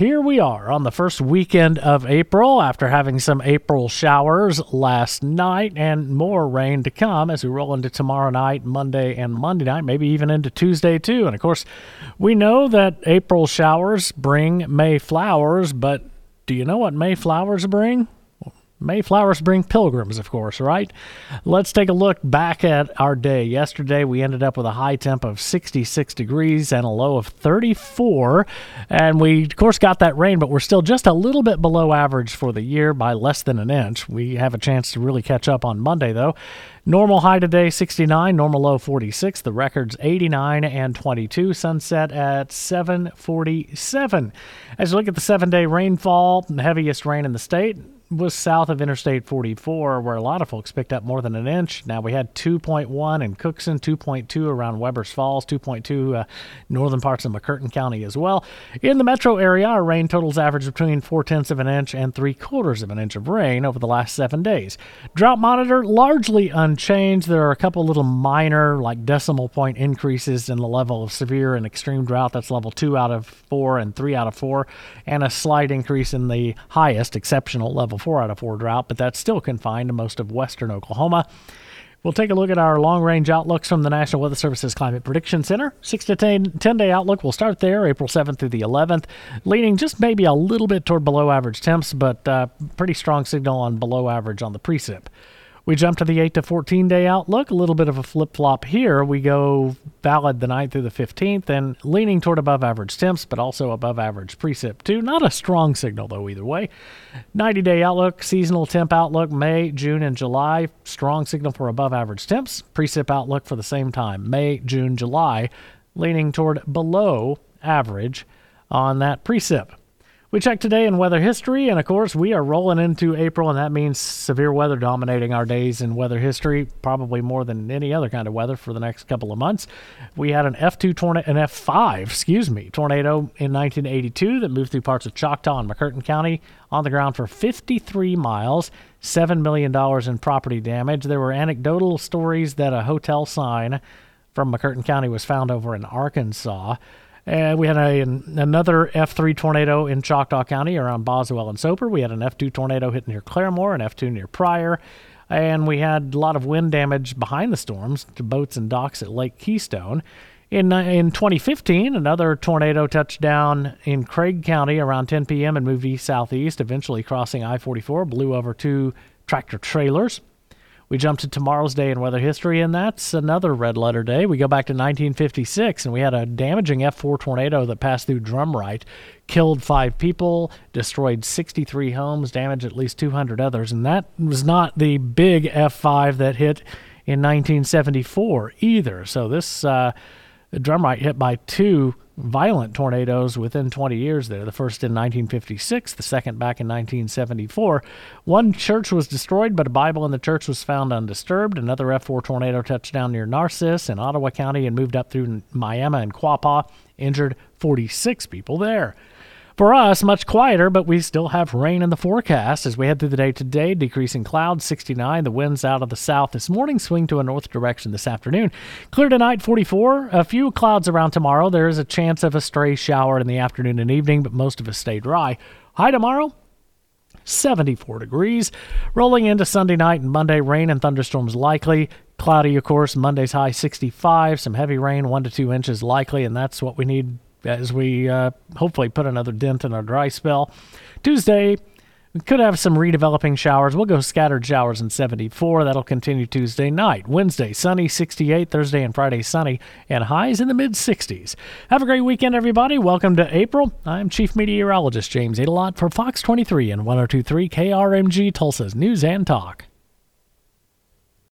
Here we are on the first weekend of April after having some April showers last night and more rain to come as we roll into tomorrow night, Monday, and Monday night, maybe even into Tuesday too. And of course, we know that April showers bring May flowers, but do you know what May flowers bring? Mayflowers bring pilgrims, of course, right? Let's take a look back at our day. Yesterday, we ended up with a high temp of 66 degrees and a low of 34. And we, of course, got that rain, but we're still just a little bit below average for the year by less than an inch. We have a chance to really catch up on Monday, though. Normal high today 69, normal low 46. The records 89 and 22. Sunset at 747. As you look at the seven day rainfall, the heaviest rain in the state was south of Interstate 44, where a lot of folks picked up more than an inch. Now we had 2.1 in Cookson, 2.2 around Webbers Falls, 2.2 uh, northern parts of McCurtain County as well. In the metro area, our rain totals average between four tenths of an inch and three quarters of an inch of rain over the last seven days. Drought monitor largely unchanged. There are a couple little minor, like decimal point increases in the level of severe and extreme drought. That's level two out of four and three out of four, and a slight increase in the highest exceptional level four out of four drought, but that's still confined to most of western Oklahoma. We'll take a look at our long range outlooks from the National Weather Service's Climate Prediction Center. 6 to 10, 10 day outlook. We'll start there, April 7th through the 11th, leaning just maybe a little bit toward below average temps, but uh, pretty strong signal on below average on the precip. We jump to the 8 to 14 day outlook. A little bit of a flip flop here. We go valid the 9th through the 15th and leaning toward above average temps, but also above average precip too. Not a strong signal though, either way. 90 day outlook, seasonal temp outlook, May, June, and July. Strong signal for above average temps. Precip outlook for the same time, May, June, July, leaning toward below average on that precip. We check today in weather history, and of course, we are rolling into April, and that means severe weather dominating our days in weather history, probably more than any other kind of weather for the next couple of months. We had an F2 tornado, an F5, excuse me, tornado in 1982 that moved through parts of Choctaw and McCurtain County on the ground for 53 miles, $7 million in property damage. There were anecdotal stories that a hotel sign from McCurtain County was found over in Arkansas. Uh, we had a, an, another F3 tornado in Choctaw County around Boswell and Soper. We had an F2 tornado hit near Claremore, an F2 near Pryor. And we had a lot of wind damage behind the storms to boats and docks at Lake Keystone. In, uh, in 2015, another tornado touched down in Craig County around 10 p.m. and moved east southeast, eventually crossing I 44, blew over two tractor trailers. We jump to tomorrow's day in weather history, and that's another red letter day. We go back to 1956, and we had a damaging F4 tornado that passed through Drumright, killed five people, destroyed 63 homes, damaged at least 200 others. And that was not the big F5 that hit in 1974 either. So this uh, The drumright hit by two violent tornadoes within 20 years there. The first in 1956, the second back in 1974. One church was destroyed, but a Bible in the church was found undisturbed. Another F4 tornado touched down near Narcissa in Ottawa County and moved up through Miami and Quapaw, injured 46 people there. For us, much quieter, but we still have rain in the forecast as we head through the day today. Decreasing clouds, 69. The winds out of the south this morning swing to a north direction this afternoon. Clear tonight, 44. A few clouds around tomorrow. There is a chance of a stray shower in the afternoon and evening, but most of us stay dry. High tomorrow, 74 degrees. Rolling into Sunday night and Monday, rain and thunderstorms likely. Cloudy, of course. Monday's high 65. Some heavy rain, one to two inches likely, and that's what we need as we uh, hopefully put another dent in our dry spell. Tuesday, we could have some redeveloping showers. We'll go scattered showers in 74. That'll continue Tuesday night. Wednesday, sunny 68. Thursday and Friday, sunny and highs in the mid 60s. Have a great weekend, everybody. Welcome to April. I'm Chief Meteorologist James Aydelott for Fox 23 and 1023 KRMG Tulsa's News and Talk.